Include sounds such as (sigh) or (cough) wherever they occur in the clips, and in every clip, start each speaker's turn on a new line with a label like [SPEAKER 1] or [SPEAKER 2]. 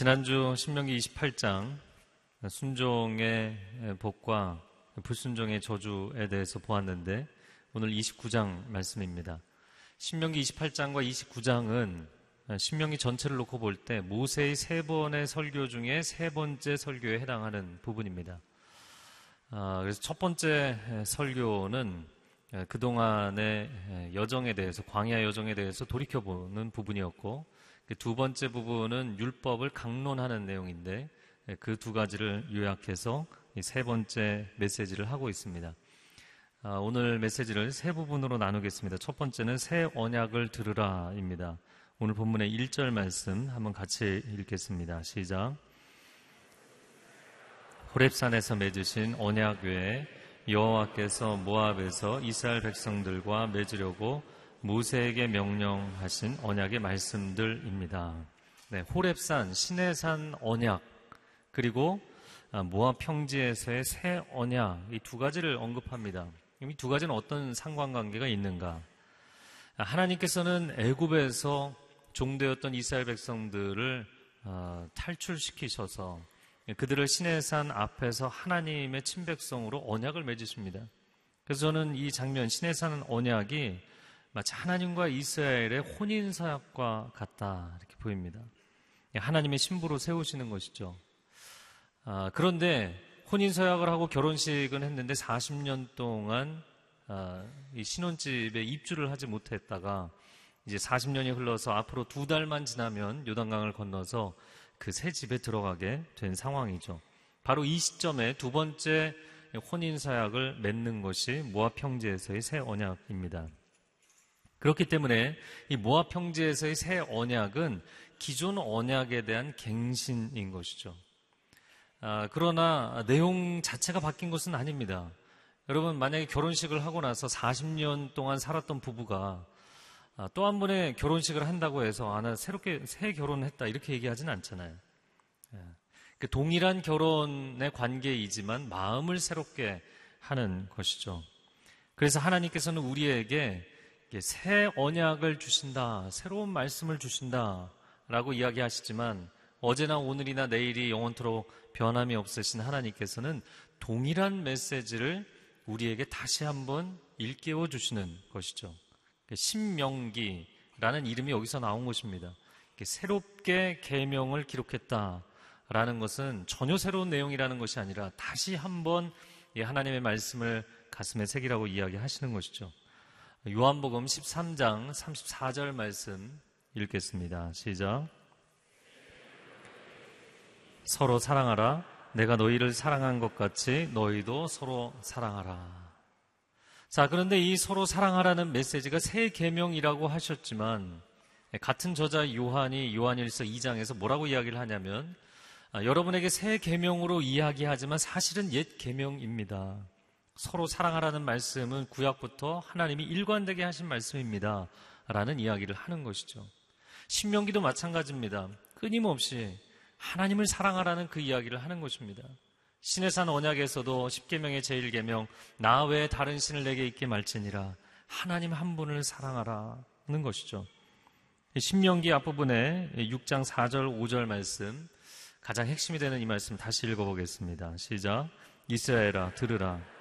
[SPEAKER 1] 지난주 신명기 28장 순종의 복과 불순종의 저주에 대해서 보았는데 오늘 29장 말씀입니다. 신명기 28장과 29장은 신명기 전체를 놓고 볼 때 모세의 세 번의 설교 중에 세 번째 설교에 해당하는 부분입니다. 아, 그래서 첫 번째 설교는 그동안의 여정에 대해서 광야 여정에 대해서 돌이켜보는 부분이었고 그 두 번째 부분은 율법을 강론하는 내용인데 그 두 가지를 요약해서 세 번째 메시지를 하고 있습니다. 아, 오늘 메시지를 세 부분으로 나누겠습니다. 첫 번째는 새 언약을 들으라입니다. 오늘 본문의 1절 말씀 한번 같이 읽겠습니다. 시작. 호렙산에서 맺으신 언약 외에 여호와께서 모압에서 이스라엘 백성들과 맺으려고 모세에게 명령하신 언약의 말씀들입니다. 네, 호렙산, 시내산 언약 그리고 아, 모압 평지에서의 새 언약 이 두 가지를 언급합니다. 이 두 가지는 어떤 상관관계가 있는가? 아, 하나님께서는 애굽에서 종되었던 이스라엘 백성들을 아, 탈출시키셔서 그들을 시내산 앞에서 하나님의 친백성으로 언약을 맺으십니다. 그래서 저는 이 장면 시내산 언약이 마치 하나님과 이스라엘의 혼인 서약과 같다 이렇게 보입니다. 하나님의 신부로 세우시는 것이죠. 아, 그런데 혼인 서약을 하고 결혼식은 했는데 40년 동안 아, 이 신혼집에 입주를 하지 못했다가 이제 40년이 흘러서 앞으로 두 달만 지나면 요단강을 건너서 그 새 집에 들어가게 된 상황이죠. 바로 이 시점에 두 번째 혼인서약을 맺는 것이 모압 평지에서의 새 언약입니다. 그렇기 때문에 이 모압 평지에서의 새 언약은 기존 언약에 대한 갱신인 것이죠. 아, 그러나 내용 자체가 바뀐 것은 아닙니다. 여러분, 만약에 결혼식을 하고 나서 40년 동안 살았던 부부가 아, 또한 번의 결혼식을 한다고 해서 아, 나 새롭게 새 결혼했다 이렇게 얘기하지는 않잖아요. 예. 그 동일한 결혼의 관계이지만 마음을 새롭게 하는 것이죠. 그래서 하나님께서는 우리에게 새 언약을 주신다, 새로운 말씀을 주신다 라고 이야기하시지만 어제나 오늘이나 내일이 영원토록 변함이 없으신 하나님께서는 동일한 메시지를 우리에게 다시 한번 일깨워 주시는 것이죠. 신명기라는 이름이 여기서 나온 것입니다. 새롭게 계명을 기록했다라는 것은 전혀 새로운 내용이라는 것이 아니라 다시 한번 하나님의 말씀을 가슴에 새기라고 이야기하시는 것이죠. 요한복음 13장 34절 말씀 읽겠습니다. 시작. 서로 사랑하라. 내가 너희를 사랑한 것 같이 너희도 서로 사랑하라. 자, 그런데 이 서로 사랑하라는 메시지가 새 계명이라고 하셨지만 같은 저자 요한이 요한일서 2장에서 뭐라고 이야기를 하냐면 아, 여러분에게 새 계명으로 이야기하지만 사실은 옛 계명입니다. 서로 사랑하라는 말씀은 구약부터 하나님이 일관되게 하신 말씀입니다. 라는 이야기를 하는 것이죠. 신명기도 마찬가지입니다. 끊임없이 하나님을 사랑하라는 그 이야기를 하는 것입니다. 신의 산 언약에서도 10계명의 제1계명 나 외에 다른 신을 내게 있게 말지니라 하나님 한 분을 사랑하라는 것이죠. 신명기 앞부분에 6장 4절 5절 말씀 가장 핵심이 되는 이 말씀 다시 읽어보겠습니다. 시작 이스라엘아 들으라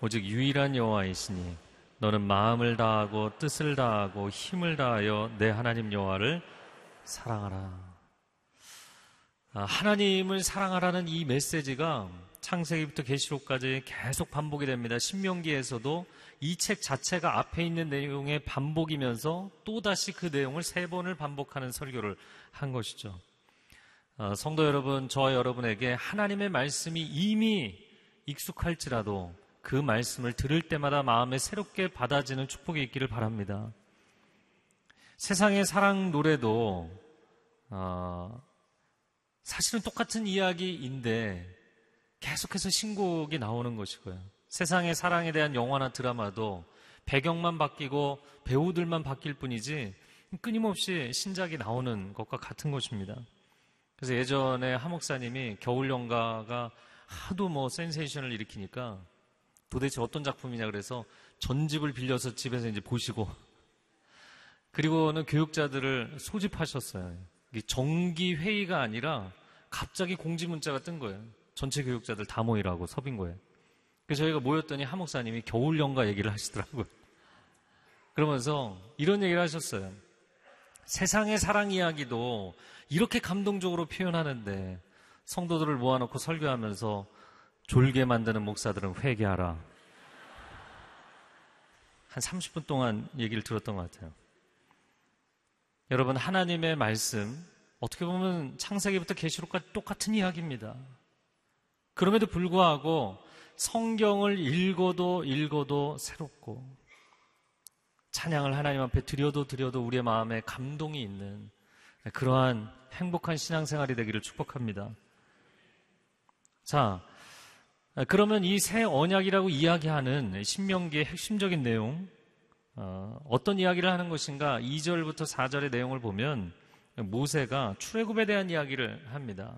[SPEAKER 1] 오직 유일한 여호와이시니 너는 마음을 다하고 뜻을 다하고 힘을 다하여 내 하나님 여호와를 사랑하라. 아, 하나님을 사랑하라는 이 메시지가 창세기부터 계시록까지 계속 반복이 됩니다. 신명기에서도 이 책 자체가 앞에 있는 내용의 반복이면서 또다시 그 내용을 세 번을 반복하는 설교를 한 것이죠. 아, 성도 여러분, 저 여러분에게 하나님의 말씀이 이미 익숙할지라도 그 말씀을 들을 때마다 마음에 새롭게 받아지는 축복이 있기를 바랍니다. 세상의 사랑 노래도 어, 사실은 똑같은 이야기인데 계속해서 신곡이 나오는 것이고요. 세상의 사랑에 대한 영화나 드라마도 배경만 바뀌고 배우들만 바뀔 뿐이지 끊임없이 신작이 나오는 것과 같은 것입니다. 그래서 예전에 하 목사님이 겨울 연가가 하도 뭐 센세이션을 일으키니까 도대체 어떤 작품이냐 그래서 전집을 빌려서 집에서 이제 보시고 그리고는 교육자들을 소집하셨어요. 정기 회의가 아니라 갑자기 공지 문자가 뜬 거예요. 전체 교육자들 다 모이라고 서빙고에. 그래서 저희가 모였더니 하 목사님이 겨울 연가 얘기를 하시더라고요. 그러면서 이런 얘기를 하셨어요. 세상의 사랑 이야기도 이렇게 감동적으로 표현하는데 성도들을 모아놓고 설교하면서 졸게 만드는 목사들은 회개하라. 한 30분 동안 얘기를 들었던 것 같아요. 여러분, 하나님의 말씀, 어떻게 보면 창세기부터 계시록까지 똑같은 이야기입니다. 그럼에도 불구하고 성경을 읽어도 읽어도 새롭고 찬양을 하나님 앞에 드려도 드려도 우리의 마음에 감동이 있는 그러한 행복한 신앙생활이 되기를 축복합니다. 자, 그러면 이 새 언약이라고 이야기하는 신명기의 핵심적인 내용, 어, 떤 이야기를 하는 것인가? 2절부터 4절의 내용을 보면 모세가 출애굽에 대한 이야기를 합니다.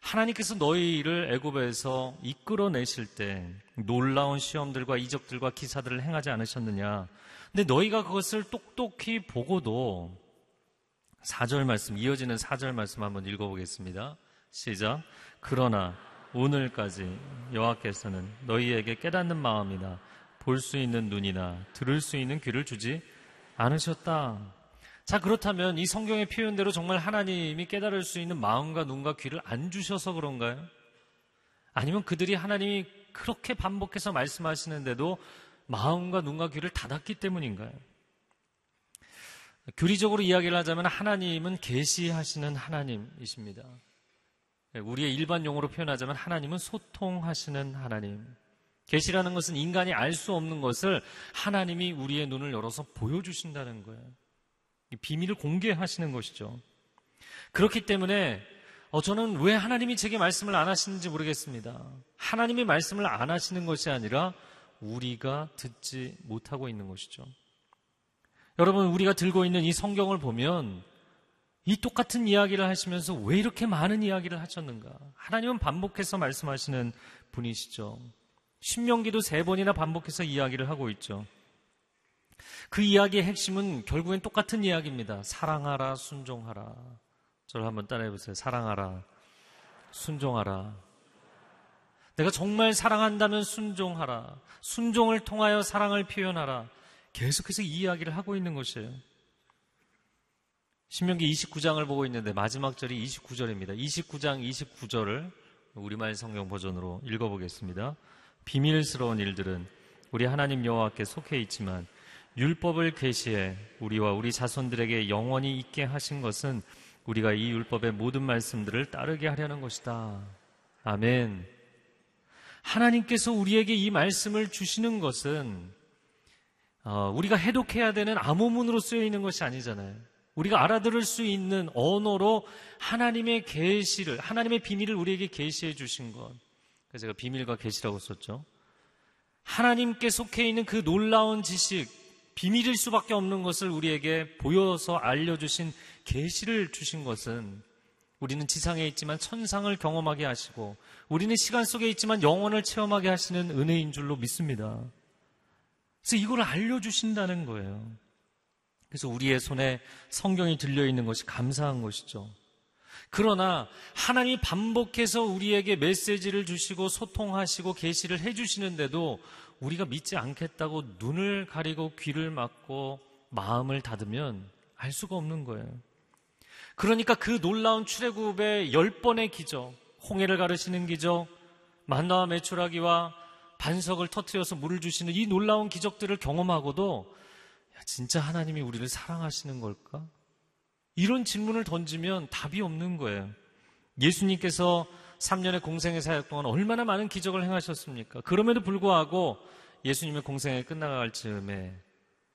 [SPEAKER 1] 하나님께서 너희를 애굽에서 이끌어내실 때 놀라운 시험들과 이적들과 기사들을 행하지 않으셨느냐? 근데 너희가 그것을 똑똑히 보고도 4절 말씀, 이어지는 4절 말씀 한번 읽어보겠습니다. 시작. 그러나 오늘까지 여호와께서는 너희에게 깨닫는 마음이나 볼 수 있는 눈이나 들을 수 있는 귀를 주지 않으셨다. 자, 그렇다면 이 성경의 표현대로 정말 하나님이 깨달을 수 있는 마음과 눈과 귀를 안 주셔서 그런가요? 아니면 그들이 하나님이 그렇게 반복해서 말씀하시는데도 마음과 눈과 귀를 닫았기 때문인가요? 교리적으로 이야기를 하자면 하나님은 계시하시는 하나님이십니다. 우리의 일반 용어로 표현하자면 하나님은 소통하시는 하나님. 계시라는 것은 인간이 알 수 없는 것을 하나님이 우리의 눈을 열어서 보여주신다는 거예요. 비밀을 공개하시는 것이죠. 그렇기 때문에 어, 저는 왜 하나님이 제게 말씀을 안 하시는지 모르겠습니다. 하나님이 말씀을 안 하시는 것이 아니라 우리가 듣지 못하고 있는 것이죠. 여러분, 우리가 들고 있는 이 성경을 보면 이 똑같은 이야기를 하시면서 왜 이렇게 많은 이야기를 하셨는가? 하나님은 반복해서 말씀하시는 분이시죠. 신명기도 세 번이나 반복해서 이야기를 하고 있죠. 그 이야기의 핵심은 결국엔 똑같은 이야기입니다. 사랑하라, 순종하라. 저를 한번 따라해 보세요. 사랑하라, 순종하라. 내가 정말 사랑한다면 순종하라. 순종을 통하여 사랑을 표현하라. 계속해서 이 이야기를 하고 있는 것이에요. 신명기 29장을 보고 있는데 마지막 절이 29절입니다. 29장 29절을 우리말 성경 버전으로 읽어보겠습니다. 비밀스러운 일들은 우리 하나님 여호와께 속해 있지만 율법을 계시해 우리와 우리 자손들에게 영원히 있게 하신 것은 우리가 이 율법의 모든 말씀들을 따르게 하려는 것이다. 아멘. 하나님께서 우리에게 이 말씀을 주시는 것은 어, 우리가 해독해야 되는 암호문으로 쓰여 있는 것이 아니잖아요. 우리가 알아들을 수 있는 언어로 하나님의 계시를 하나님의 비밀을 우리에게 계시해 주신 것. 그래서 제가 비밀과 계시라고 썼죠. 하나님께 속해 있는 그 놀라운 지식, 비밀일 수밖에 없는 것을 우리에게 보여서 알려 주신 계시를 주신 것은 우리는 지상에 있지만 천상을 경험하게 하시고 우리는 시간 속에 있지만 영혼을 체험하게 하시는 은혜인 줄로 믿습니다. 그래서 이걸 알려 주신다는 거예요. 그래서 우리의 손에 성경이 들려 있는 것이 감사한 것이죠. 그러나 하나님이 반복해서 우리에게 메시지를 주시고 소통하시고 계시를 해 주시는데도 우리가 믿지 않겠다고 눈을 가리고 귀를 막고 마음을 닫으면 알 수가 없는 거예요. 그러니까 그 놀라운 출애굽의 열 번의 기적, 홍해를 가르시는 기적, 만나와 메추라기와 반석을 터트려서 물을 주시는 이 놀라운 기적들을 경험하고도 야, 진짜 하나님이 우리를 사랑하시는 걸까? 이런 질문을 던지면 답이 없는 거예요. 예수님께서 3년의 공생의 사역 동안 얼마나 많은 기적을 행하셨습니까? 그럼에도 불구하고 예수님의 공생이 끝나갈 즈음에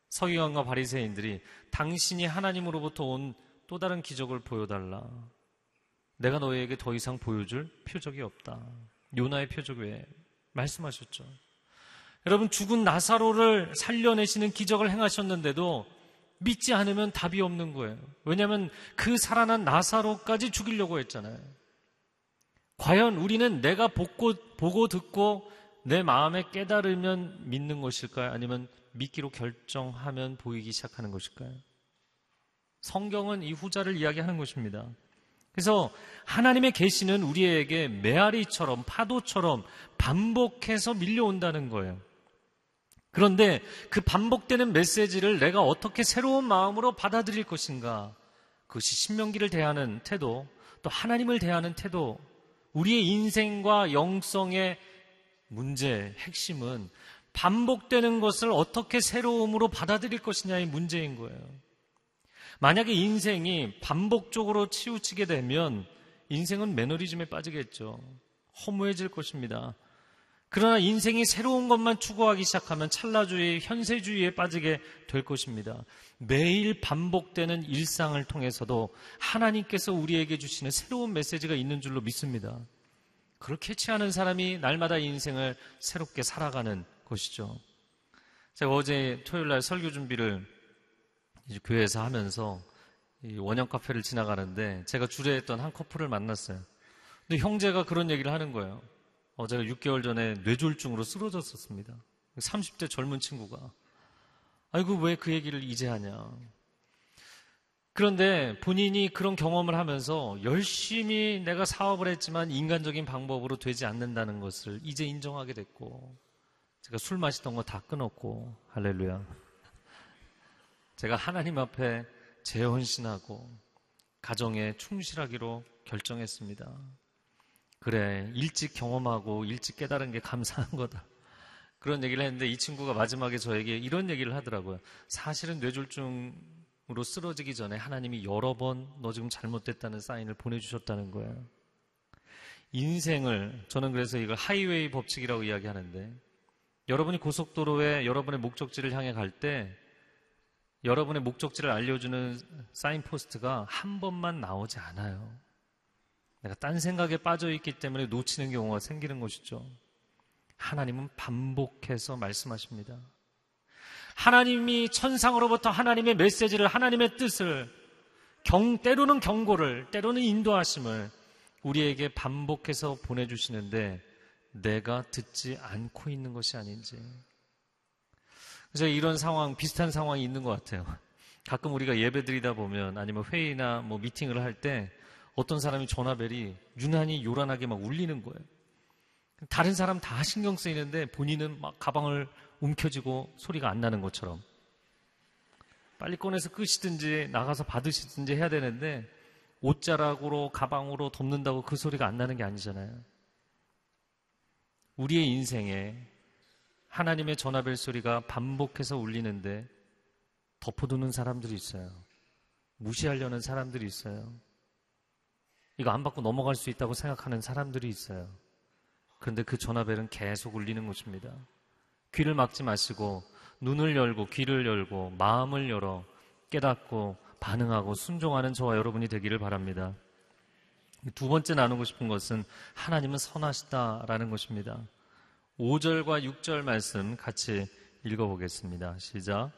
[SPEAKER 1] 서기관과 바리새인들이 당신이 하나님으로부터 온 또 다른 기적을 보여달라. 내가 너희에게 더 이상 보여줄 표적이 없다. 요나의 표적 외에 말씀하셨죠. 여러분 죽은 나사로를 살려내시는 기적을 행하셨는데도 믿지 않으면 답이 없는 거예요. 왜냐하면 그 살아난 나사로까지 죽이려고 했잖아요. 과연 우리는 내가 보고, 보고 듣고 내 마음에 깨달으면 믿는 것일까요? 아니면 믿기로 결정하면 보이기 시작하는 것일까요? 성경은 이 후자를 이야기하는 것입니다. 그래서 하나님의 계시는 우리에게 메아리처럼 파도처럼 반복해서 밀려온다는 거예요. 그런데 그 반복되는 메시지를 내가 어떻게 새로운 마음으로 받아들일 것인가? 그것이 신명기를 대하는 태도, 또 하나님을 대하는 태도, 우리의 인생과 영성의 문제, 핵심은 반복되는 것을 어떻게 새로움으로 받아들일 것이냐의 문제인 거예요. 만약에 인생이 반복적으로 치우치게 되면 인생은 매너리즘에 빠지겠죠. 허무해질 것입니다. 그러나 인생이 새로운 것만 추구하기 시작하면 찰나주의, 현세주의에 빠지게 될 것입니다. 매일 반복되는 일상을 통해서도 하나님께서 우리에게 주시는 새로운 메시지가 있는 줄로 믿습니다. 그렇게 취하는 사람이 날마다 인생을 새롭게 살아가는 것이죠. 제가 어제 토요일 날 설교 준비를 교회에서 하면서 원형 카페를 지나가는데 제가 주례했던 한 커플을 만났어요. 근데 형제가 그런 얘기를 하는 거예요. 어, 제가 6개월 전에 뇌졸중으로 쓰러졌었습니다. 30대 젊은 친구가. 아이고, 왜 그 얘기를 이제 하냐. 그런데 본인이 그런 경험을 하면서 열심히 내가 사업을 했지만 인간적인 방법으로 되지 않는다는 것을 이제 인정하게 됐고, 제가 술 마시던 거 다 끊었고, 할렐루야. 제가 하나님 앞에 재헌신하고, 가정에 충실하기로 결정했습니다. 그래, 일찍 경험하고 일찍 깨달은 게 감사한 (laughs) 거다. 그런 얘기를 했는데 이 친구가 마지막에 저에게 이런 얘기를 하더라고요. 사실은 뇌졸중으로 쓰러지기 전에 하나님이 여러 번 너 지금 잘못됐다는 사인을 보내주셨다는 거예요. 인생을, 저는 그래서 이걸 하이웨이 법칙이라고 이야기하는데, 여러분이 고속도로에 여러분의 목적지를 향해 갈 때, 여러분의 목적지를 알려주는 사인포스트가 한 번만 나오지 않아요. 내가 딴 생각에 빠져 있기 때문에 놓치는 경우가 생기는 것이죠. 하나님은 반복해서 말씀하십니다. 하나님이 천상으로부터 하나님의 메시지를, 하나님의 뜻을, 경, 때로는 경고를, 때로는 인도하심을 우리에게 반복해서 보내주시는데 내가 듣지 않고 있는 것이 아닌지. 그래서 이런 상황, 비슷한 상황이 있는 것 같아요. 가끔 우리가 예배 드리다 보면 아니면 회의나 뭐 미팅을 할 때 어떤 사람이 전화벨이 유난히 요란하게 막 울리는 거예요. 다른 사람 다 신경 쓰이는데 본인은 막 가방을 움켜쥐고 소리가 안 나는 것처럼 빨리 꺼내서 끄시든지 나가서 받으시든지 해야 되는데 옷자락으로 가방으로 덮는다고 그 소리가 안 나는 게 아니잖아요. 우리의 인생에 하나님의 전화벨 소리가 반복해서 울리는데 덮어두는 사람들이 있어요. 무시하려는 사람들이 있어요. 이거 안 받고 넘어갈 수 있다고 생각하는 사람들이 있어요. 그런데 그 전화벨은 계속 울리는 것입니다. 귀를 막지 마시고 눈을 열고 귀를 열고 마음을 열어 깨닫고 반응하고 순종하는 저와 여러분이 되기를 바랍니다. 두 번째 나누고 싶은 것은 하나님은 선하시다라는 것입니다. 5절과 6절 말씀 같이 읽어보겠습니다. 시작.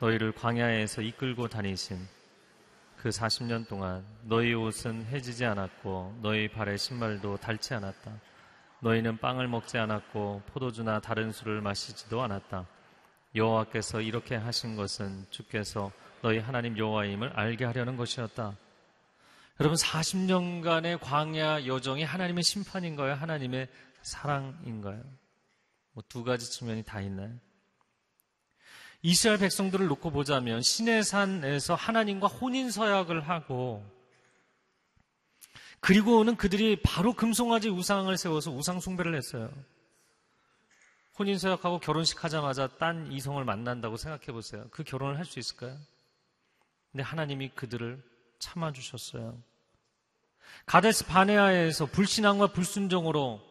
[SPEAKER 1] 너희를 광야에서 이끌고 다니신 그 40년 동안 너희 옷은 해지지 않았고 너희 발의 신발도 닳지 않았다. 너희는 빵을 먹지 않았고 포도주나 다른 술을 마시지도 않았다. 여호와께서 이렇게 하신 것은 주께서 너희 하나님 여호와임을 알게 하려는 것이었다. 여러분 40년간의 광야 여정이 하나님의 심판인가요? 하나님의 사랑인가요? 뭐 두 가지 측면이 다 있나요? 이스라엘 백성들을 놓고 보자면 시내산에서 하나님과 혼인 서약을 하고 그리고는 그들이 바로 금송아지 우상을 세워서 우상 숭배를 했어요. 혼인 서약하고 결혼식 하자마자 딴 이성을 만난다고 생각해 보세요. 그 결혼을 할 수 있을까요? 근데 하나님이 그들을 참아 주셨어요. 가데스 바네아에서 불신앙과 불순종으로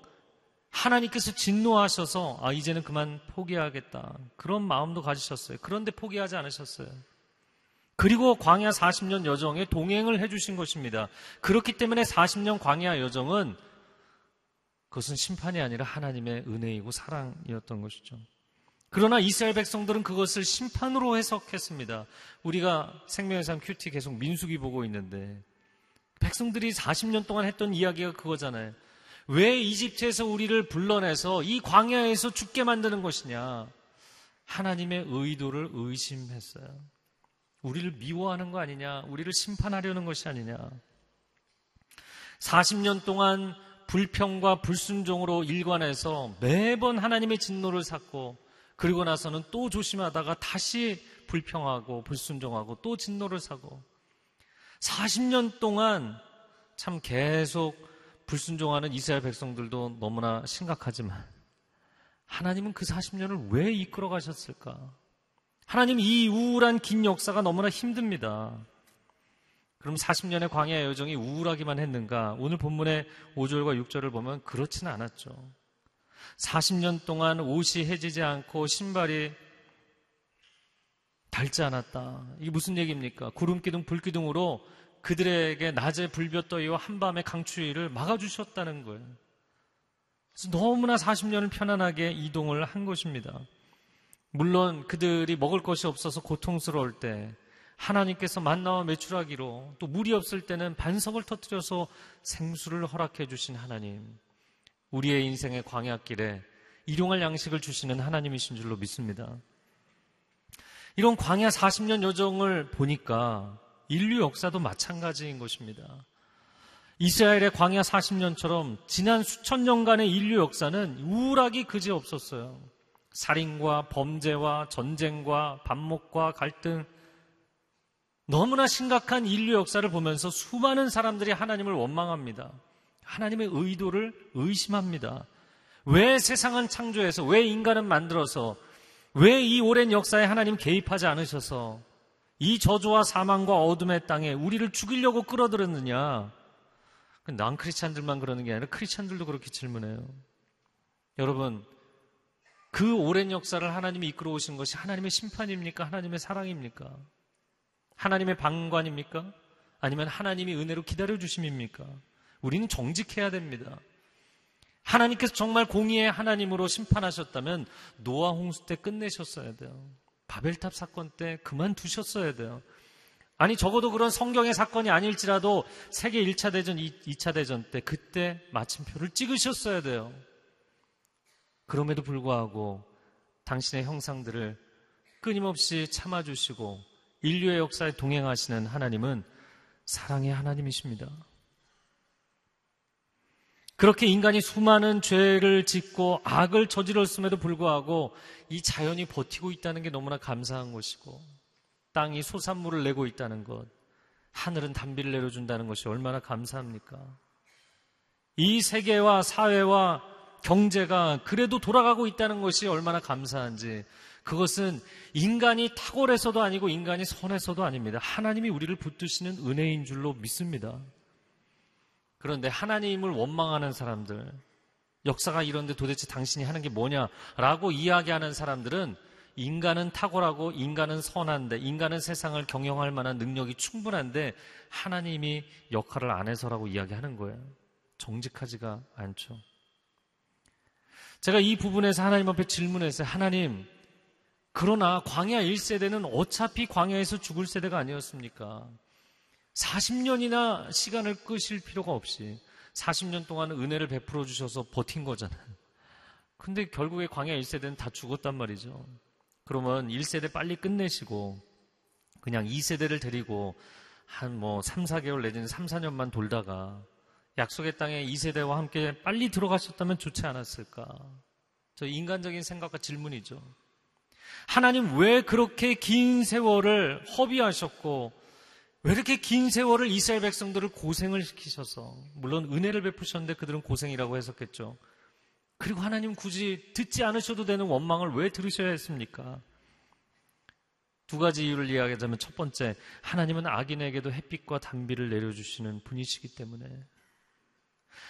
[SPEAKER 1] 하나님께서 진노하셔서 아 이제는 그만 포기하겠다 그런 마음도 가지셨어요. 그런데 포기하지 않으셨어요. 그리고 광야 40년 여정에 동행을 해주신 것입니다. 그렇기 때문에 40년 광야 여정은 그것은 심판이 아니라 하나님의 은혜이고 사랑이었던 것이죠. 그러나 이스라엘 백성들은 그것을 심판으로 해석했습니다. 우리가 생명의 삶 큐티 계속 민숙이 보고 있는데 백성들이 40년 동안 했던 이야기가 그거잖아요. 왜 이집트에서 우리를 불러내서 이 광야에서 죽게 만드는 것이냐? 하나님의 의도를 의심했어요. 우리를 미워하는 거 아니냐? 우리를 심판하려는 것이 아니냐? 40년 동안 불평과 불순종으로 일관해서 매번 하나님의 진노를 샀고 그리고 나서는 또 조심하다가 다시 불평하고 불순종하고 또 진노를 사고 40년 동안 참 계속 불순종하는 이스라엘 백성들도 너무나 심각하지만 하나님은 그 40년을 왜 이끌어 가셨을까? 하나님 이 우울한 긴 역사가 너무나 힘듭니다. 그럼 40년의 광야 여정이 우울하기만 했는가? 오늘 본문의 5절과 6절을 보면 그렇지는 않았죠. 40년 동안 옷이 해지지 않고 신발이 닳지 않았다. 이게 무슨 얘기입니까? 구름 기둥, 불 기둥으로 그들에게 낮에 불볕더위와 한밤의 강추위를 막아주셨다는 거예요. 그래서 너무나 40년을 편안하게 이동을 한 것입니다. 물론 그들이 먹을 것이 없어서 고통스러울 때 하나님께서 만나와 매출하기로 또 물이 없을 때는 반석을 터뜨려서 생수를 허락해 주신 하나님. 우리의 인생의 광야길에 일용할 양식을 주시는 하나님이신 줄로 믿습니다. 이런 광야 40년 여정을 보니까 인류 역사도 마찬가지인 것입니다. 이스라엘의 광야 40년처럼 지난 수천 년간의 인류 역사는 우울하기 그지 없었어요. 살인과 범죄와 전쟁과 반목과 갈등, 너무나 심각한 인류 역사를 보면서 수많은 사람들이 하나님을 원망합니다. 하나님의 의도를 의심합니다. 왜 세상은 창조해서, 왜 인간은 만들어서, 왜 이 오랜 역사에 하나님 개입하지 않으셔서 이 저주와 사망과 어둠의 땅에 우리를 죽이려고 끌어들였느냐? 난 크리스찬들만 그러는 게 아니라 크리스찬들도 그렇게 질문해요. 여러분, 그 오랜 역사를 하나님이 이끌어 오신 것이 하나님의 심판입니까? 하나님의 사랑입니까? 하나님의 방관입니까? 아니면 하나님이 은혜로 기다려 주심입니까? 우리는 정직해야 됩니다. 하나님께서 정말 공의의 하나님으로 심판하셨다면 노아 홍수 때 끝내셨어야 돼요. 바벨탑 사건 때 그만두셨어야 돼요. 아니 적어도 그런 성경의 사건이 아닐지라도 세계 1차 대전, 2 차 대전 때 그때 마침표를 찍으셨어야 돼요. 그럼에도 불구하고 당신의 형상들을 끊임없이 참아주시고 인류의 역사에 동행하시는 하나님은 사랑의 하나님이십니다. 그렇게 인간이 수많은 죄를 짓고 악을 저질렀음에도 불구하고 이 자연이 버티고 있다는 게 너무나 감사한 것이고 땅이 소산물을 내고 있다는 것, 하늘은 단비를 내려준다는 것이 얼마나 감사합니까? 이 세계와 사회와 경제가 그래도 돌아가고 있다는 것이 얼마나 감사한지 그것은 인간이 탁월해서도 아니고 인간이 선해서도 아닙니다. 하나님이 우리를 붙드시는 은혜인 줄로 믿습니다. 그런데 하나님을 원망하는 사람들, 역사가 이런데 도대체 당신이 하는 게 뭐냐라고 이야기하는 사람들은 인간은 탁월하고 인간은 선한데 인간은 세상을 경영할 만한 능력이 충분한데 하나님이 역할을 안 해서라고 이야기하는 거예요. 정직하지가 않죠. 제가 이 부분에서 하나님 앞에 질문했어요. 하나님, 그러나 광야 1세대는 어차피 광야에서 죽을 세대가 아니었습니까? 40년이나 시간을 끄실 필요가 없이 40년 동안 은혜를 베풀어 주셔서 버틴 거잖아요. 근데 결국에 광야 1세대는 다 죽었단 말이죠. 그러면 1세대 빨리 끝내시고 그냥 2세대를 데리고 한 뭐 3, 4개월 내지는 3, 4년만 돌다가 약속의 땅에 2세대와 함께 빨리 들어가셨다면 좋지 않았을까? 저 인간적인 생각과 질문이죠. 하나님 왜 그렇게 긴 세월을 허비하셨고 왜 이렇게 긴 세월을 이스라엘 백성들을 고생을 시키셔서 물론 은혜를 베푸셨는데 그들은 고생이라고 해석했죠. 그리고 하나님 굳이 듣지 않으셔도 되는 원망을 왜 들으셔야 했습니까? 두 가지 이유를 이야기하자면 첫 번째, 하나님은 악인에게도 햇빛과 단비를 내려주시는 분이시기 때문에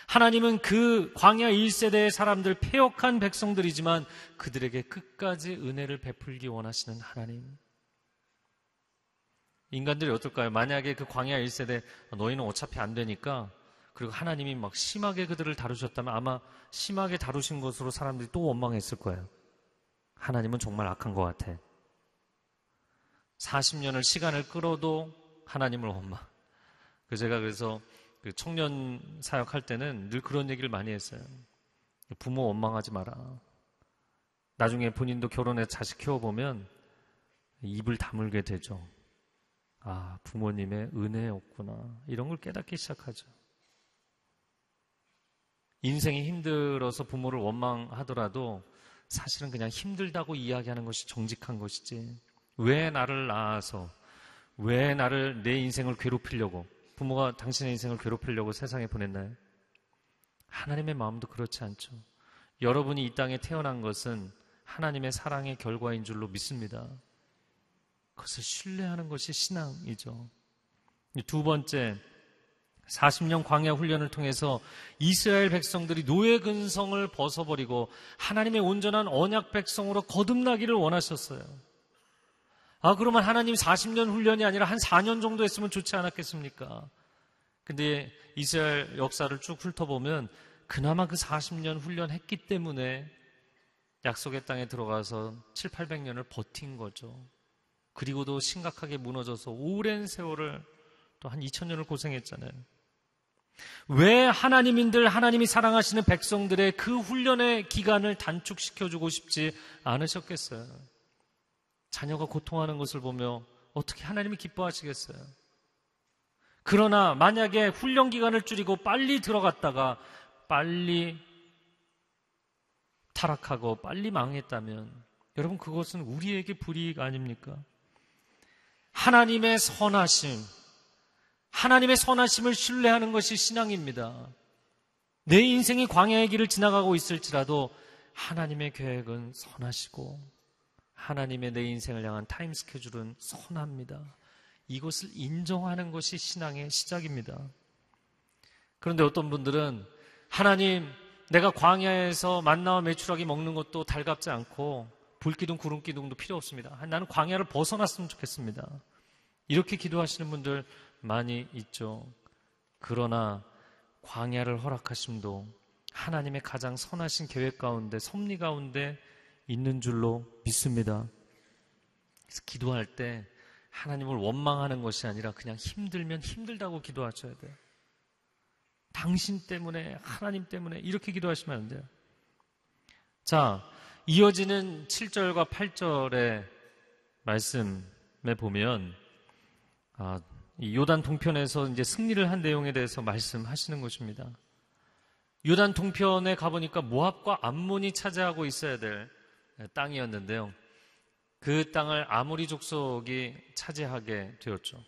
[SPEAKER 1] 하나님은 그 광야 1세대의 사람들 폐역한 백성들이지만 그들에게 끝까지 은혜를 베풀기 원하시는 하나님. 인간들이 어떨까요? 만약에 그 광야 1세대 너희는 어차피 안 되니까 그리고 하나님이 막 심하게 그들을 다루셨다면 아마 심하게 다루신 것으로 사람들이 또 원망했을 거예요. 하나님은 정말 악한 것 같아. 40년을 시간을 끌어도 하나님을 원망. 그 제가 그래서 그 청년 사역할 때는 늘 그런 얘기를 많이 했어요. 부모 원망하지 마라. 나중에 본인도 결혼해 자식 키워보면 입을 다물게 되죠. 아, 부모님의 은혜였구나. 이런 걸 깨닫기 시작하죠. 인생이 힘들어서 부모를 원망하더라도 사실은 그냥 힘들다고 이야기하는 것이 정직한 것이지. 왜 나를 낳아서, 왜 나를 내 인생을 괴롭히려고, 부모가 당신의 인생을 괴롭히려고 세상에 보냈나요? 하나님의 마음도 그렇지 않죠. 여러분이 이 땅에 태어난 것은 하나님의 사랑의 결과인 줄로 믿습니다. 그것을 신뢰하는 것이 신앙이죠. 두 번째, 40년 광야 훈련을 통해서 이스라엘 백성들이 노예 근성을 벗어버리고 하나님의 온전한 언약 백성으로 거듭나기를 원하셨어요. 아, 그러면 하나님 40년 훈련이 아니라 한 4년 정도 했으면 좋지 않았겠습니까? 근데 이스라엘 역사를 쭉 훑어보면 그나마 그 40년 훈련했기 때문에 약속의 땅에 들어가서 7, 800년을 버틴 거죠. 그리고도 심각하게 무너져서 오랜 세월을 또 한 2000년을 고생했잖아요. 왜 하나님인들 하나님이 사랑하시는 백성들의 그 훈련의 기간을 단축시켜 주고 싶지 않으셨겠어요? 자녀가 고통하는 것을 보며 어떻게 하나님이 기뻐하시겠어요? 그러나 만약에 훈련 기간을 줄이고 빨리 들어갔다가 빨리 타락하고 빨리 망했다면 여러분 그것은 우리에게 불이익 아닙니까? 하나님의 선하심, 하나님의 선하심을 신뢰하는 것이 신앙입니다. 내 인생이 광야의 길을 지나가고 있을지라도 하나님의 계획은 선하시고 하나님의 내 인생을 향한 타임 스케줄은 선합니다. 이것을 인정하는 것이 신앙의 시작입니다. 그런데 어떤 분들은 하나님 내가 광야에서 만나와 메추라기 먹는 것도 달갑지 않고 불기둥 구름기둥도 필요 없습니다. 나는 광야를 벗어났으면 좋겠습니다. 이렇게 기도하시는 분들 많이 있죠. 그러나 광야를 허락하심도 하나님의 가장 선하신 계획 가운데 섭리 가운데 있는 줄로 믿습니다. 그래서 기도할 때 하나님을 원망하는 것이 아니라 그냥 힘들면 힘들다고 기도하셔야 돼요. 당신 때문에, 하나님 때문에 이렇게 기도하시면 안 돼요. 자, 이어지는 7절과 8절의 말씀에 보면, 아, 요단 동편에서 이제 승리를 한 내용에 대해서 말씀하시는 것입니다. 요단 동편에 가보니까 모압과 암몬이 차지하고 있어야 될 땅이었는데요. 그 땅을 아무리 족속이 차지하게 되었죠.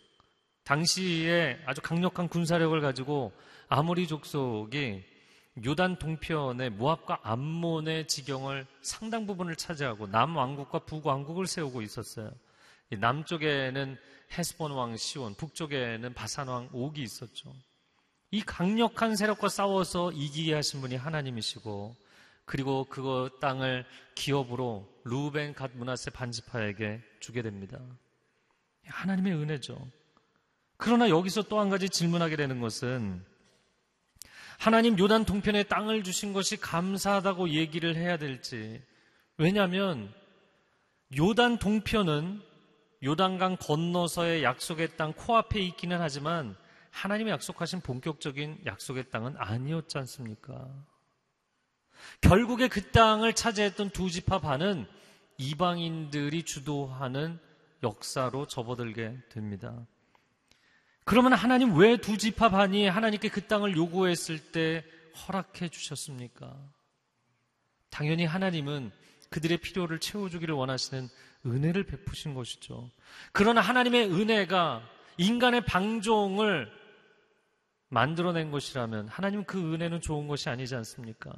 [SPEAKER 1] 당시에 아주 강력한 군사력을 가지고 아무리 족속이 요단 동편의 모압과 암몬의 지경을 상당 부분을 차지하고 남왕국과 북왕국을 세우고 있었어요. 남쪽에는 헤스본 왕 시온, 북쪽에는 바산 왕 옥이 있었죠. 이 강력한 세력과 싸워서 이기게 하신 분이 하나님이시고 그리고 그 땅을 기업으로 루벤 갓 문하세 반지파에게 주게 됩니다. 하나님의 은혜죠. 그러나 여기서 또 한 가지 질문하게 되는 것은 하나님 요단 동편에 땅을 주신 것이 감사하다고 얘기를 해야 될지 왜냐하면 요단 동편은 요단강 건너서의 약속의 땅 코앞에 있기는 하지만 하나님의 약속하신 본격적인 약속의 땅은 아니었지 않습니까? 결국에 그 땅을 차지했던 두 지파 반은 이방인들이 주도하는 역사로 접어들게 됩니다. 그러면 하나님 왜두 반이 하나님께 그 땅을 요구했을 때 허락해 주셨습니까? 당연히 하나님은 그들의 필요를 채워주기를 원하시는 은혜를 베푸신 것이죠. 그러나 하나님의 은혜가 인간의 방종을 만들어낸 것이라면 하나님은 그 은혜는 좋은 것이 아니지 않습니까?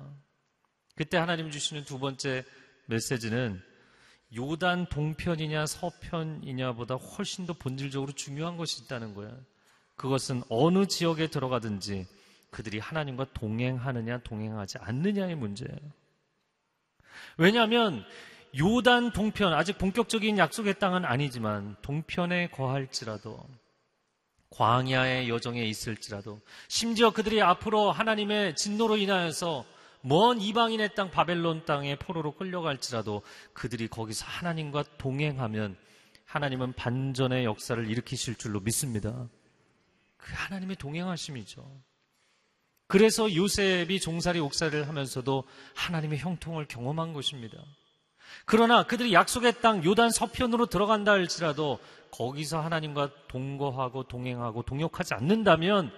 [SPEAKER 1] 그때 하나님 주시는 두 번째 메시지는 요단 동편이냐 서편이냐보다 훨씬 더 본질적으로 중요한 것이 있다는 거예요. 그것은 어느 지역에 들어가든지 그들이 하나님과 동행하느냐 동행하지 않느냐의 문제예요. 왜냐하면 요단 동편, 아직 본격적인 약속의 땅은 아니지만 동편에 거할지라도 광야의 여정에 있을지라도 심지어 그들이 앞으로 하나님의 진노로 인하여서 먼 이방인의 땅 바벨론 땅에 포로로 끌려갈지라도 그들이 거기서 하나님과 동행하면 하나님은 반전의 역사를 일으키실 줄로 믿습니다. 그 하나님의 동행하심이죠. 그래서 요셉이 종살이 옥살이를 하면서도 하나님의 형통을 경험한 것입니다. 그러나 그들이 약속의 땅 요단 서편으로 들어간다 할지라도 거기서 하나님과 동거하고 동행하고 동역하지 않는다면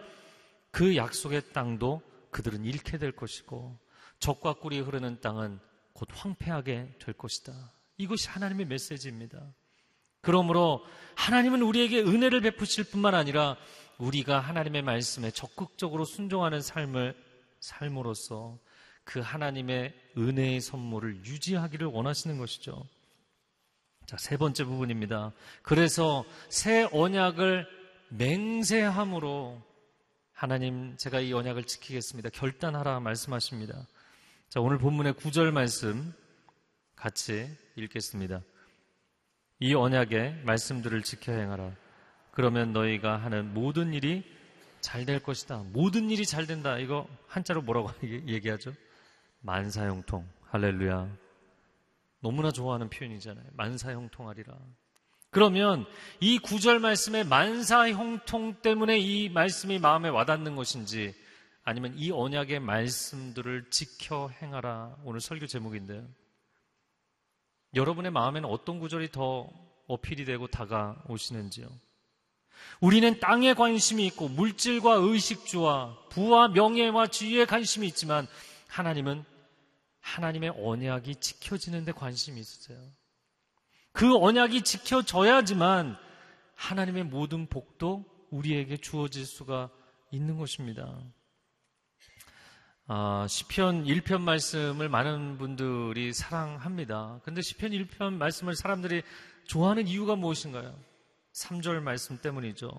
[SPEAKER 1] 그 약속의 땅도 그들은 잃게 될 것이고 적과 꿀이 흐르는 땅은 곧 황폐하게 될 것이다. 이것이 하나님의 메시지입니다. 그러므로 하나님은 우리에게 은혜를 베푸실 뿐만 아니라 우리가 하나님의 말씀에 적극적으로 순종하는 삶을 삶으로써 그 하나님의 은혜의 선물을 유지하기를 원하시는 것이죠. 자, 세 번째 부분입니다. 그래서 새 언약을 맹세함으로 하나님 제가 이 언약을 지키겠습니다. 결단하라 말씀하십니다. 자, 오늘 본문의 구절 말씀 같이 읽겠습니다. 이 언약의 말씀들을 지켜 행하라. 그러면 너희가 하는 모든 일이 잘 될 것이다. 모든 일이 잘 된다. 이거 한자로 뭐라고 (laughs) 얘기하죠? 만사형통. 할렐루야. 너무나 좋아하는 표현이잖아요. 만사형통하리라. 그러면 이 구절 말씀의 만사형통 때문에 이 말씀이 마음에 와닿는 것인지 아니면 이 언약의 말씀들을 지켜 행하라. 오늘 설교 제목인데요. 여러분의 마음에는 어떤 구절이 더 어필이 되고 다가오시는지요? 우리는 땅에 관심이 있고 물질과 의식주와 부와 명예와 지위에 관심이 있지만 하나님은 하나님의 언약이 지켜지는 데 관심이 있으세요. 그 언약이 지켜져야지만 하나님의 모든 복도 우리에게 주어질 수가 있는 것입니다. 아, 시편 1편 말씀을 많은 분들이 사랑합니다. 근데 시편 1편 말씀을 사람들이 좋아하는 이유가 무엇인가요? 3절 말씀 때문이죠.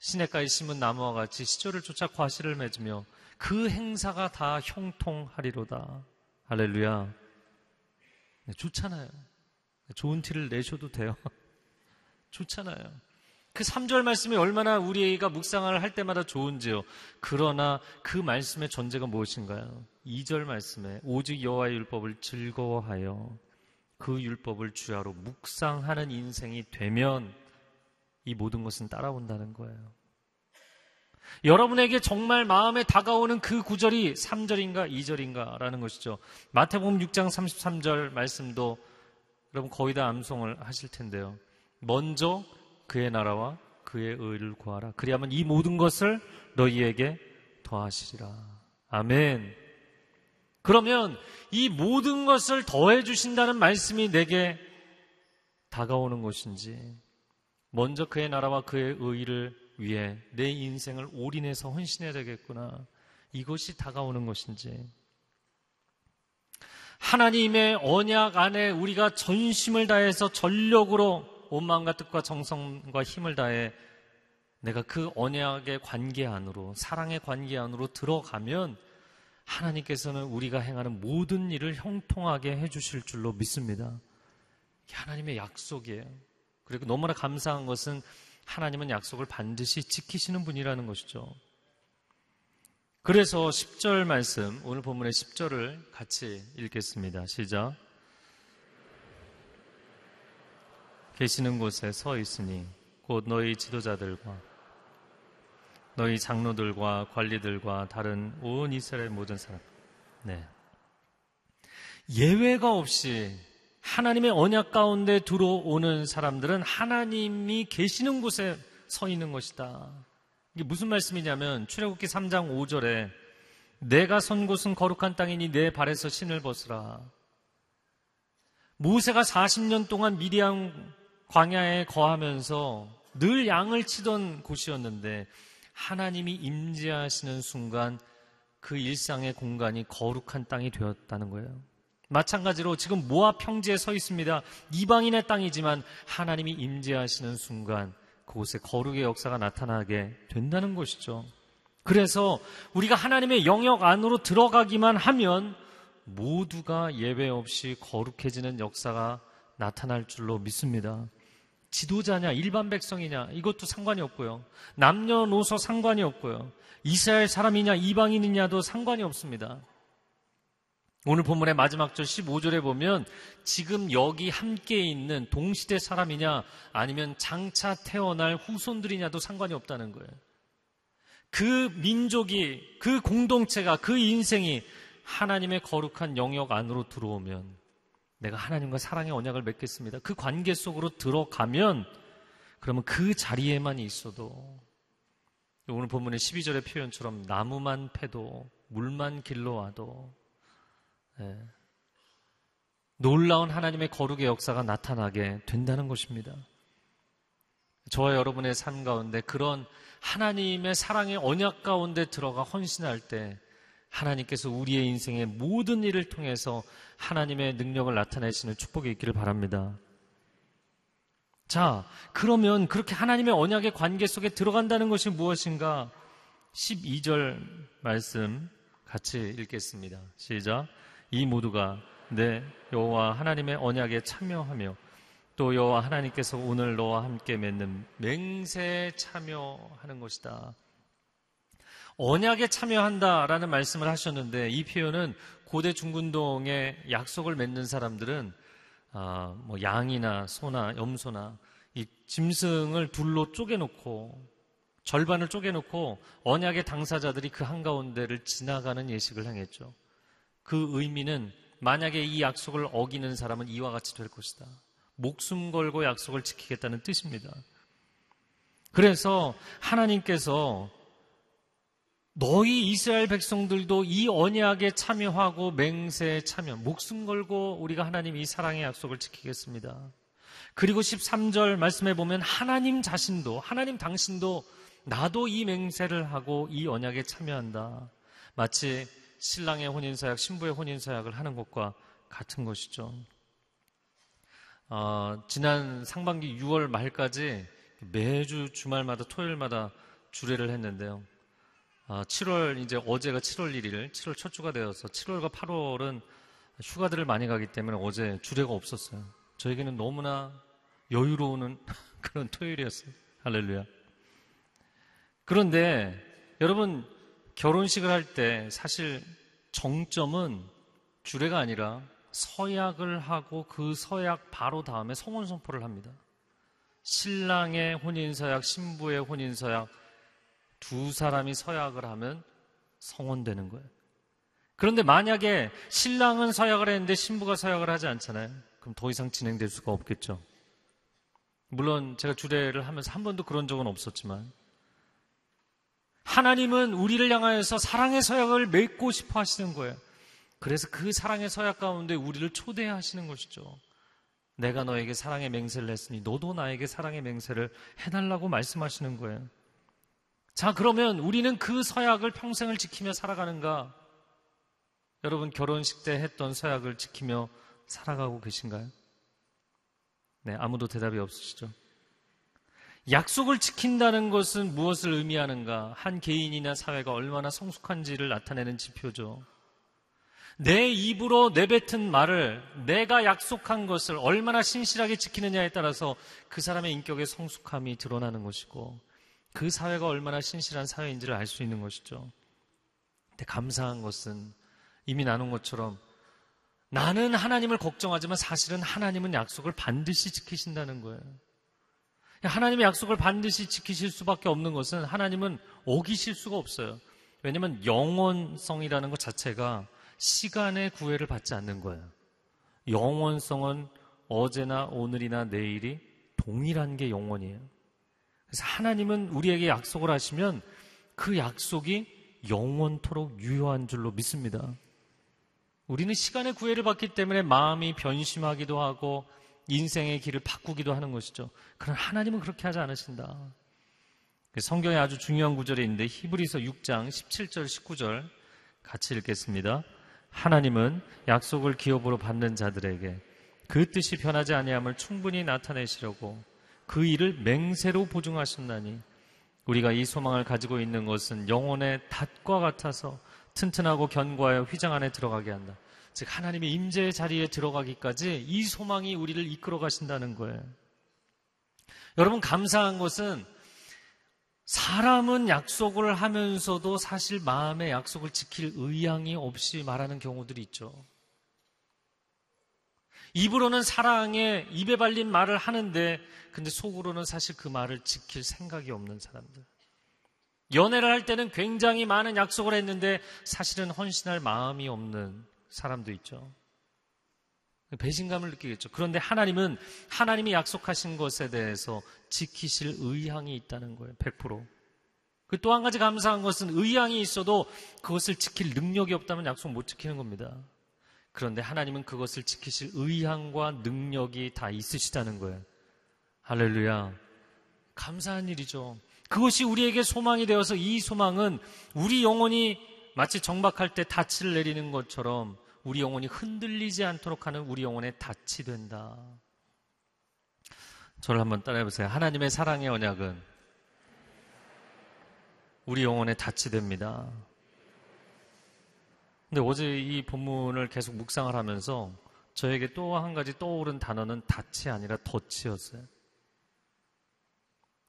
[SPEAKER 1] 시냇가에 심은 나무와 같이 시절을 쫓아 과실을 맺으며 그 행사가 다 형통하리로다. 할렐루야. 네, 좋잖아요. 좋은 티를 내셔도 돼요. (laughs) 좋잖아요. 그 3절 말씀이 얼마나 우리가 묵상을 할 때마다 좋은지요. 그러나 그 말씀의 전제가 무엇인가요? 2절 말씀에 오직 여호와의 율법을 즐거워하여 그 율법을 주야로 묵상하는 인생이 되면 이 모든 것은 따라온다는 거예요. 여러분에게 정말 마음에 다가오는 그 구절이 3절인가 2절인가 라는 것이죠. 마태복음 6장 33절 말씀도 여러분 거의 다 암송을 하실 텐데요. 먼저 그의 나라와 그의 의를 구하라. 그리하면 이 모든 것을 너희에게 더하시리라. 아멘. 그러면 이 모든 것을 더해 주신다는 말씀이 내게 다가오는 것인지 먼저 그의 나라와 그의 의를 위해 내 인생을 올인해서 헌신해야 되겠구나. 이것이 다가오는 것인지 하나님의 언약 안에 우리가 전심을 다해서 전력으로 온 마음과 뜻과 정성과 힘을 다해 내가 그 언약의 관계 안으로 사랑의 관계 안으로 들어가면 하나님께서는 우리가 행하는 모든 일을 형통하게 해주실 줄로 믿습니다. 하나님의 약속이에요. 그리고 너무나 감사한 것은 하나님은 약속을 반드시 지키시는 분이라는 것이죠. 그래서 10절 말씀, 오늘 본문의 10절을 같이 읽겠습니다. 시작. 계시는 곳에 서 있으니 곧 너희 지도자들과 너희 장로들과 관리들과 다른 온 이스라엘 모든 사람. 네. 예외가 없이 하나님의 언약 가운데 들어오는 사람들은 하나님이 계시는 곳에 서 있는 것이다. 이게 무슨 말씀이냐면 출애굽기 3장 5절에 내가 선 곳은 거룩한 땅이니 내 발에서 신을 벗으라. 모세가 40년 동안 미디안 광야에 거하면서 늘 양을 치던 곳이었는데 하나님이 임재하시는 순간 그 일상의 공간이 거룩한 땅이 되었다는 거예요. 마찬가지로 지금 모압 평지에 서 있습니다. 이방인의 땅이지만 하나님이 임재하시는 순간 그곳에 거룩의 역사가 나타나게 된다는 것이죠. 그래서 우리가 하나님의 영역 안으로 들어가기만 하면 모두가 예외 없이 거룩해지는 역사가 나타날 줄로 믿습니다. 지도자냐, 일반 백성이냐, 이것도 상관이 없고요. 남녀노소 상관이 없고요. 이스라엘 사람이냐, 이방인이냐도 상관이 없습니다. 오늘 본문의 마지막 절 15절에 보면 지금 여기 함께 있는 동시대 사람이냐 아니면 장차 태어날 후손들이냐도 상관이 없다는 거예요. 그 민족이, 그 공동체가, 그 인생이 하나님의 거룩한 영역 안으로 들어오면 내가 하나님과 사랑의 언약을 맺겠습니다. 그 관계 속으로 들어가면 그러면 그 자리에만 있어도 오늘 본문의 12절의 표현처럼 나무만 패도 물만 길러와도 예, 놀라운 하나님의 거룩의 역사가 나타나게 된다는 것입니다. 저와 여러분의 삶 가운데 그런 하나님의 사랑의 언약 가운데 들어가 헌신할 때 하나님께서 우리의 인생의 모든 일을 통해서 하나님의 능력을 나타내시는 축복이 있기를 바랍니다. 자, 그러면 그렇게 하나님의 언약의 관계 속에 들어간다는 것이 무엇인가? 12절 말씀 같이 읽겠습니다. 시작. 이 모두가 내 여호와 하나님의 언약에 참여하며 또 여호와 하나님께서 오늘 너와 함께 맺는 맹세에 참여하는 것이다. 언약에 참여한다라는 말씀을 하셨는데 이 표현은 고대 중군동에 약속을 맺는 사람들은 아, 뭐 양이나 소나 염소나 이 짐승을 둘로 쪼개놓고 절반을 쪼개놓고 언약의 당사자들이 그 한가운데를 지나가는 예식을 행했죠. 그 의미는 만약에 이 약속을 어기는 사람은 이와 같이 될 것이다. 목숨 걸고 약속을 지키겠다는 뜻입니다. 그래서 하나님께서 너희 이스라엘 백성들도 이 언약에 참여하고 맹세에 참여, 목숨 걸고 우리가 하나님 이 사랑의 약속을 지키겠습니다. 그리고 13절 말씀해 보면 하나님 자신도, 하나님 당신도 나도 이 맹세를 하고 이 언약에 참여한다. 마치 신랑의 혼인사약, 신부의 혼인사약을 하는 것과 같은 것이죠. 어, 지난 상반기 6월 말까지 매주 주말마다 토요일마다 주례를 했는데요. 어, 7월 이제 어제가 7월 1일, 7월 첫 주가 되어서 7월과 8월은 휴가들을 많이 가기 때문에 어제 주례가 없었어요. 저에게는 너무나 여유로운 (laughs) 그런 토요일이었어요. 할렐루야. 그런데 여러분 결혼식을 할 때 사실 정점은 주례가 아니라 서약을 하고 그 서약 바로 다음에 성혼 선포를 합니다. 신랑의 혼인 서약, 신부의 혼인 서약 두 사람이 서약을 하면 성혼되는 거예요. 그런데 만약에 신랑은 서약을 했는데 신부가 서약을 하지 않잖아요. 그럼 더 이상 진행될 수가 없겠죠. 물론 제가 주례를 하면서 한 번도 그런 적은 없었지만 하나님은 우리를 향하여서 사랑의 서약을 맺고 싶어 하시는 거예요. 그래서 그 사랑의 서약 가운데 우리를 초대하시는 것이죠. 내가 너에게 사랑의 맹세를 했으니 너도 나에게 사랑의 맹세를 해달라고 말씀하시는 거예요. 자, 그러면 우리는 그 서약을 평생을 지키며 살아가는가? 여러분 결혼식 때 했던 서약을 지키며 살아가고 계신가요? 네, 아무도 대답이 없으시죠? 약속을 지킨다는 것은 무엇을 의미하는가? 한 개인이나 사회가 얼마나 성숙한지를 나타내는 지표죠. 내 입으로 내뱉은 말을 내가 약속한 것을 얼마나 신실하게 지키느냐에 따라서 그 사람의 인격의 성숙함이 드러나는 것이고 그 사회가 얼마나 신실한 사회인지를 알 수 있는 것이죠. 근데 감사한 것은 이미 나눈 것처럼 나는 하나님을 걱정하지만 사실은 하나님은 약속을 반드시 지키신다는 거예요. 하나님의 약속을 반드시 지키실 수밖에 없는 것은 하나님은 어기실 수가 없어요. 왜냐하면 영원성이라는 것 자체가 시간의 구애를 받지 않는 거예요. 영원성은 어제나 오늘이나 내일이 동일한 게 영원이에요. 그래서 하나님은 우리에게 약속을 하시면 그 약속이 영원토록 유효한 줄로 믿습니다. 우리는 시간의 구애를 받기 때문에 마음이 변심하기도 하고 인생의 길을 바꾸기도 하는 것이죠. 그러나 하나님은 그렇게 하지 않으신다. 성경에 아주 중요한 구절이 있는데 히브리서 6장 17절 19절 같이 읽겠습니다. 하나님은 약속을 기업으로 받는 자들에게 그 뜻이 변하지 아니함을 충분히 나타내시려고 그 일을 맹세로 보증하셨나니 우리가 이 소망을 가지고 있는 것은 영혼의 닷과 같아서 튼튼하고 견고하여 휘장 안에 들어가게 한다. 즉 하나님의 임재의 자리에 들어가기까지 이 소망이 우리를 이끌어 가신다는 거예요. 여러분 감사한 것은 사람은 약속을 하면서도 사실 마음의 약속을 지킬 의향이 없이 말하는 경우들이 있죠. 입으로는 사랑에 입에 발린 말을 하는데 근데 속으로는 사실 그 말을 지킬 생각이 없는 사람들. 연애를 할 때는 굉장히 많은 약속을 했는데 사실은 헌신할 마음이 없는 사람도 있죠. 배신감을 느끼겠죠. 그런데 하나님은 하나님이 약속하신 것에 대해서 지키실 의향이 있다는 거예요. 100%. 그 또 한 가지 감사한 것은 의향이 있어도 그것을 지킬 능력이 없다면 약속 못 지키는 겁니다. 그런데 하나님은 그것을 지키실 의향과 능력이 다 있으시다는 거예요. 할렐루야. 감사한 일이죠. 그것이 우리에게 소망이 되어서 이 소망은 우리 영혼이 마치 정박할 때 닻을 내리는 것처럼 우리 영혼이 흔들리지 않도록 하는 우리 영혼의 닻이 된다. 저를 한번 따라해 보세요. 하나님의 사랑의 언약은 우리 영혼의 닻이 됩니다. 근데 어제 이 본문을 계속 묵상을 하면서 저에게 또 한 가지 떠오른 단어는 닻이 아니라 덫이었어요.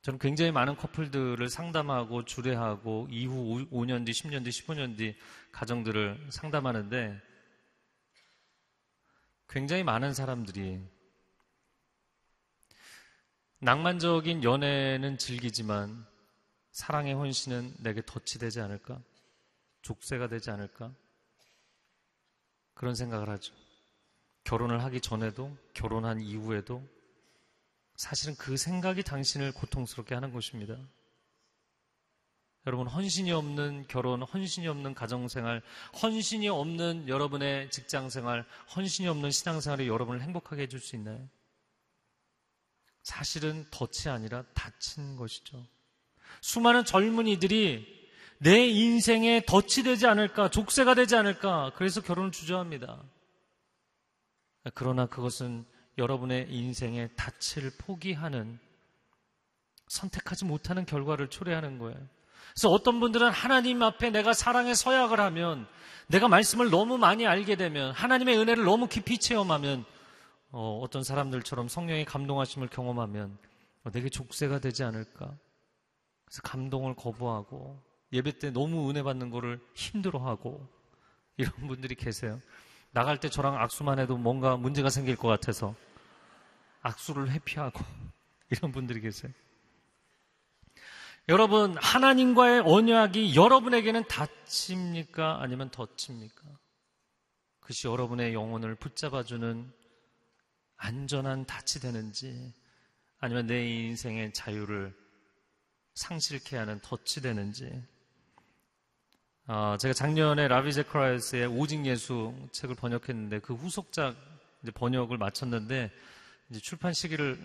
[SPEAKER 1] 저는 굉장히 많은 커플들을 상담하고 주례하고 이후 5년 뒤, 10년 뒤, 15년 뒤 가정들을 상담하는데 굉장히 많은 사람들이 낭만적인 연애는 즐기지만 사랑의 혼신은 내게 덫이 되지 않을까? 족쇄가 되지 않을까? 그런 생각을 하죠. 결혼을 하기 전에도, 결혼한 이후에도 사실은 그 생각이 당신을 고통스럽게 하는 것입니다. 여러분, 헌신이 없는 결혼, 헌신이 없는 가정생활, 헌신이 없는 여러분의 직장생활, 헌신이 없는 신앙생활이 여러분을 행복하게 해줄 수 있나요? 사실은 덫이 아니라 닫힌 것이죠. 수많은 젊은이들이 내 인생에 덫이 되지 않을까, 족쇄가 되지 않을까, 그래서 결혼을 주저합니다. 그러나 그것은 여러분의 인생의 닻을 포기하는 선택하지 못하는 결과를 초래하는 거예요. 그래서 어떤 분들은 하나님 앞에 내가 사랑의 서약을 하면 내가 말씀을 너무 많이 알게 되면 하나님의 은혜를 너무 깊이 체험하면 어, 떤 사람들처럼 성령의 감동하심을 경험하면 어, 내게 족쇄가 되지 않을까? 그래서 감동을 거부하고 예배 때 너무 은혜 받는 거를 힘들어하고 이런 분들이 계세요. 나갈 때 저랑 악수만 해도 뭔가 문제가 생길 것 같아서 악수를 회피하고 (laughs) 이런 분들이 계세요. 여러분, 하나님과의 언약이 여러분에게는 닫힙니까? 아니면 덧칩니까? 그것이 여러분의 영혼을 붙잡아주는 안전한 닻이 되는지, 아니면 내 인생의 자유를 상실케 하는 덫이 되는지, 어, 제가 작년에 라비 제크라이스의 오직 예수 책을 번역했는데 그 후속작 번역을 마쳤는데 이제 출판 시기를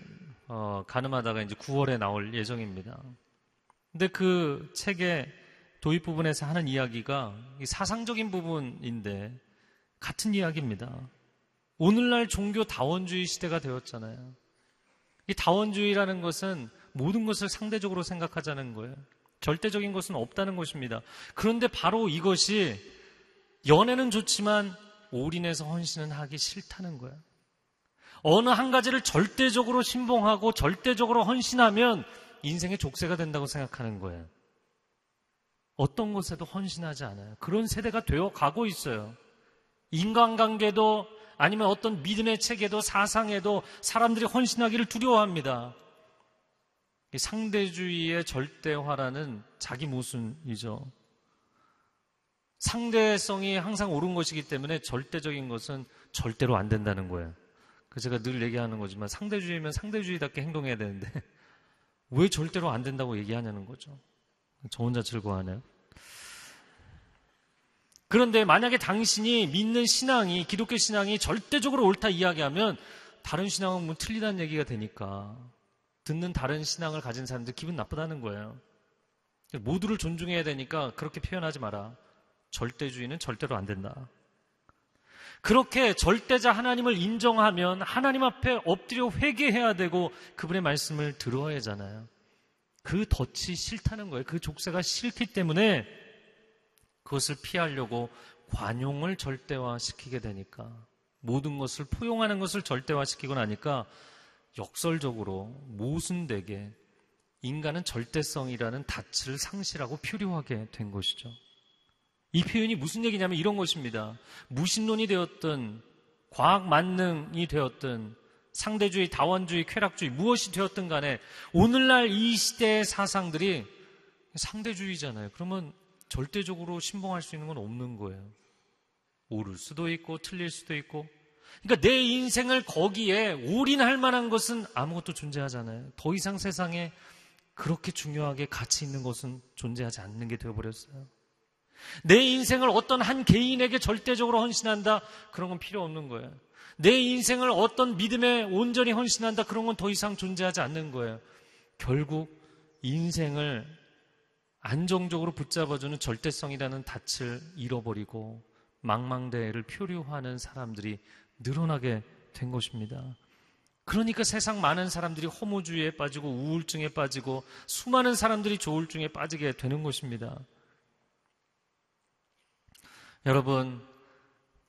[SPEAKER 1] 어, 가늠하다가 이제 9월에 나올 예정입니다. 근데 그 책의 도입 부분에서 하는 이야기가 사상적인 부분인데 같은 이야기입니다. 오늘날 종교 다원주의 시대가 되었잖아요. 이 다원주의라는 것은 모든 것을 상대적으로 생각하자는 거예요. 절대적인 것은 없다는 것입니다. 그런데 바로 이것이 연애는 좋지만 올인해서 헌신은 하기 싫다는 거예요. 어느 한 가지를 절대적으로 신봉하고 절대적으로 헌신하면 인생의 족쇄가 된다고 생각하는 거예요. 어떤 것에도 헌신하지 않아요. 그런 세대가 되어 가고 있어요. 인간관계도 아니면 어떤 믿음의 체계도 사상에도 사람들이 헌신하기를 두려워합니다. 상대주의의 절대화라는 자기 모순이죠. 상대성이 항상 옳은 것이기 때문에 절대적인 것은 절대로 안 된다는 거예요. 그 제가 늘 얘기하는 거지만 상대주의면 상대주의답게 행동해야 되는데 (laughs) 왜 절대로 안 된다고 얘기하냐는 거죠. 저 혼자 즐거워하네요. 그런데 만약에 당신이 믿는 신앙이 기독교 신앙이 절대적으로 옳다 이야기하면 다른 신앙은 뭐 틀리다는 얘기가 되니까 듣는 다른 신앙을 가진 사람들 기분 나쁘다는 거예요. 모두를 존중해야 되니까 그렇게 표현하지 마라. 절대주의는 절대로 안 된다. 그렇게 절대자 하나님을 인정하면 하나님 앞에 엎드려 회개해야 되고 그분의 말씀을 들어야 하잖아요. 그 덫이 싫다는 거예요. 그 족쇄가 싫기 때문에 그것을 피하려고 관용을 절대화시키게 되니까 모든 것을 포용하는 것을 절대화시키고 나니까 역설적으로 모순되게 인간은 절대성이라는 닻을 상실하고 표류하게 된 것이죠. 이 표현이 무슨 얘기냐면 이런 것입니다. 무신론이 되었든 과학 만능이 되었든 상대주의, 다원주의, 쾌락주의 무엇이 되었든 간에 오늘날 이 시대의 사상들이 상대주의잖아요. 그러면 절대적으로 신봉할 수 있는 건 없는 거예요. 옳을 수도 있고 틀릴 수도 있고 그러니까 내 인생을 거기에 올인할 만한 것은 아무것도 존재하잖아요. 더 이상 세상에 그렇게 중요하게 가치 있는 것은 존재하지 않는 게 되어버렸어요. 내 인생을 어떤 한 개인에게 절대적으로 헌신한다? 그런 건 필요 없는 거예요. 내 인생을 어떤 믿음에 온전히 헌신한다? 그런 건 더 이상 존재하지 않는 거예요. 결국 인생을 안정적으로 붙잡아주는 절대성이라는 닻을 잃어버리고 망망대해를 표류하는 사람들이 늘어나게 된 것입니다. 그러니까 세상 많은 사람들이 허무주의에 빠지고 우울증에 빠지고 수많은 사람들이 조울증에 빠지게 되는 것입니다. 여러분,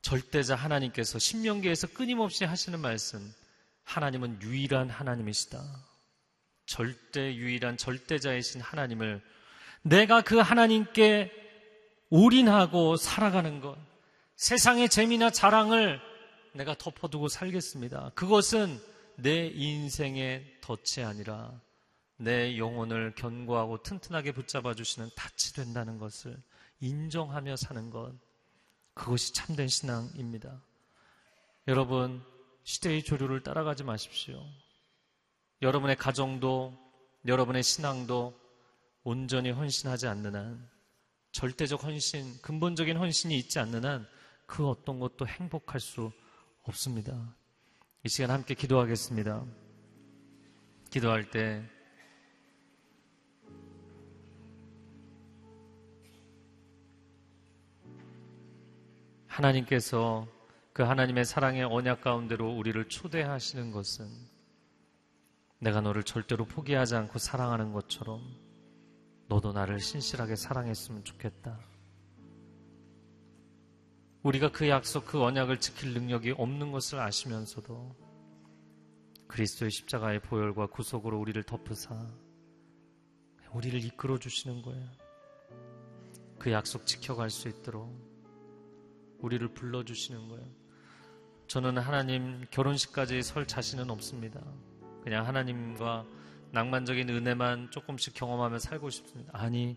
[SPEAKER 1] 절대자 하나님께서 신명기에서 끊임없이 하시는 말씀, 하나님은 유일한 하나님이시다. 절대 유일한 절대자이신 하나님을 내가 그 하나님께 올인하고 살아가는 것, 세상의 재미나 자랑을 내가 덮어두고 살겠습니다. 그것은 내 인생의 덫이 아니라 내 영혼을 견고하고 튼튼하게 붙잡아 주시는 닻이 된다는 것을 인정하며 사는 것. 그것이 참된 신앙입니다. 여러분, 시대의 조류를 따라가지 마십시오. 여러분의 가정도, 여러분의 신앙도 온전히 헌신하지 않는 한, 절대적 헌신, 근본적인 헌신이 있지 않는 한, 그 어떤 것도 행복할 수 없습니다. 이 시간 함께 기도하겠습니다. 기도할 때 하나님께서 그 하나님의 사랑의 언약 가운데로 우리를 초대하시는 것은 내가 너를 절대로 포기하지 않고 사랑하는 것처럼 너도 나를 신실하게 사랑했으면 좋겠다. 우리가 그 약속, 그 언약을 지킬 능력이 없는 것을 아시면서도 그리스도의 십자가의 보혈과 구속으로 우리를 덮으사 우리를 이끌어 주시는 거예요. 그 약속 지켜갈 수 있도록 우리를 불러 주시는 거예요. 저는 하나님 결혼식까지 설 자신은 없습니다. 그냥 하나님과 낭만적인 은혜만 조금씩 경험하며 살고 싶습니다. 아니,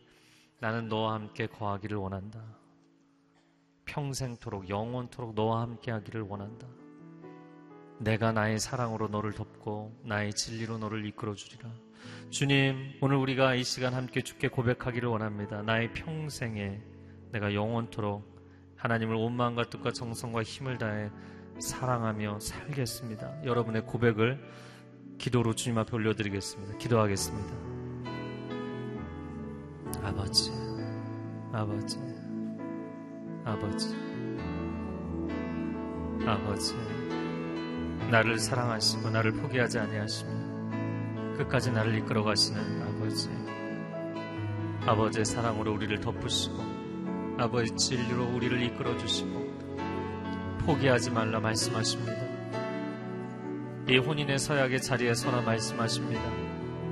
[SPEAKER 1] 나는 너와 함께 거하기를 원한다. 평생토록 영원토록 너와 함께 하기를 원한다. 내가 나의 사랑으로 너를 덮고 나의 진리로 너를 이끌어 주리라. 주님, 오늘 우리가 이 시간 함께 주께 고백하기를 원합니다. 나의 평생에 내가 영원토록 하나님을 온 마음과 뜻과 정성과 힘을 다해 사랑하며 살겠습니다. 여러분의 고백을 기도로 주님 앞에 올려드리겠습니다. 기도하겠습니다. 아버지, 아버지. 아버지, 아버지, 나를 사랑하시고 나를 포기하지 아니하시며 끝까지 나를 이끌어 가시는 아버지, 아버지의 사랑으로 우리를 덮으시고 아버지 진리로 우리를 이끌어 주시고 포기하지 말라 말씀하십니다. 이 혼인의 서약의 자리에 서라 말씀하십니다.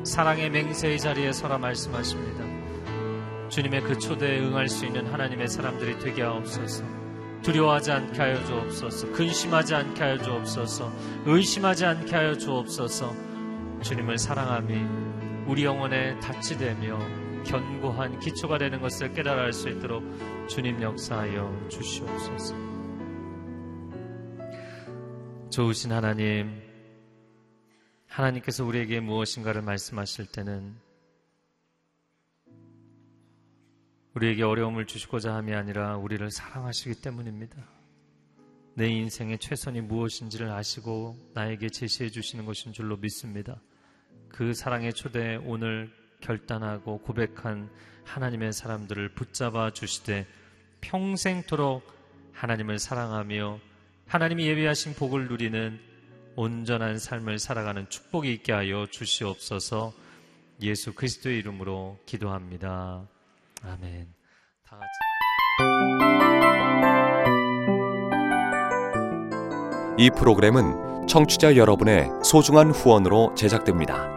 [SPEAKER 1] 사랑의 맹세의 자리에 서라 말씀하십니다. 주님의 그 초대에 응할 수 있는 하나님의 사람들이 되게 하옵소서. 두려워하지 않게 하여 주옵소서. 근심하지 않게 하여 주옵소서. 의심하지 않게 하여 주옵소서. 주님을 사랑함이 우리 영혼에 닻이 되며 견고한 기초가 되는 것을 깨달아 할수 있도록 주님 역사하여 주시옵소서. 좋으신 하나님, 하나님께서 우리에게 무엇인가를 말씀하실 때는 우리에게 어려움을 주시고자 함이 아니라 우리를 사랑하시기 때문입니다. 내 인생의 최선이 무엇인지를 아시고 나에게 제시해 주시는 것인 줄로 믿습니다. 그 사랑의 초대에 오늘 결단하고 고백한 하나님의 사람들을 붙잡아 주시되 평생토록 하나님을 사랑하며 하나님이 예비하신 복을 누리는 온전한 삶을 살아가는 축복이 있게 하여 주시옵소서 예수 그리스도의 이름으로 기도합니다. 아멘. 다 같이.
[SPEAKER 2] 이 프로그램은 청취자 여러분의 소중한 후원으로 제작됩니다.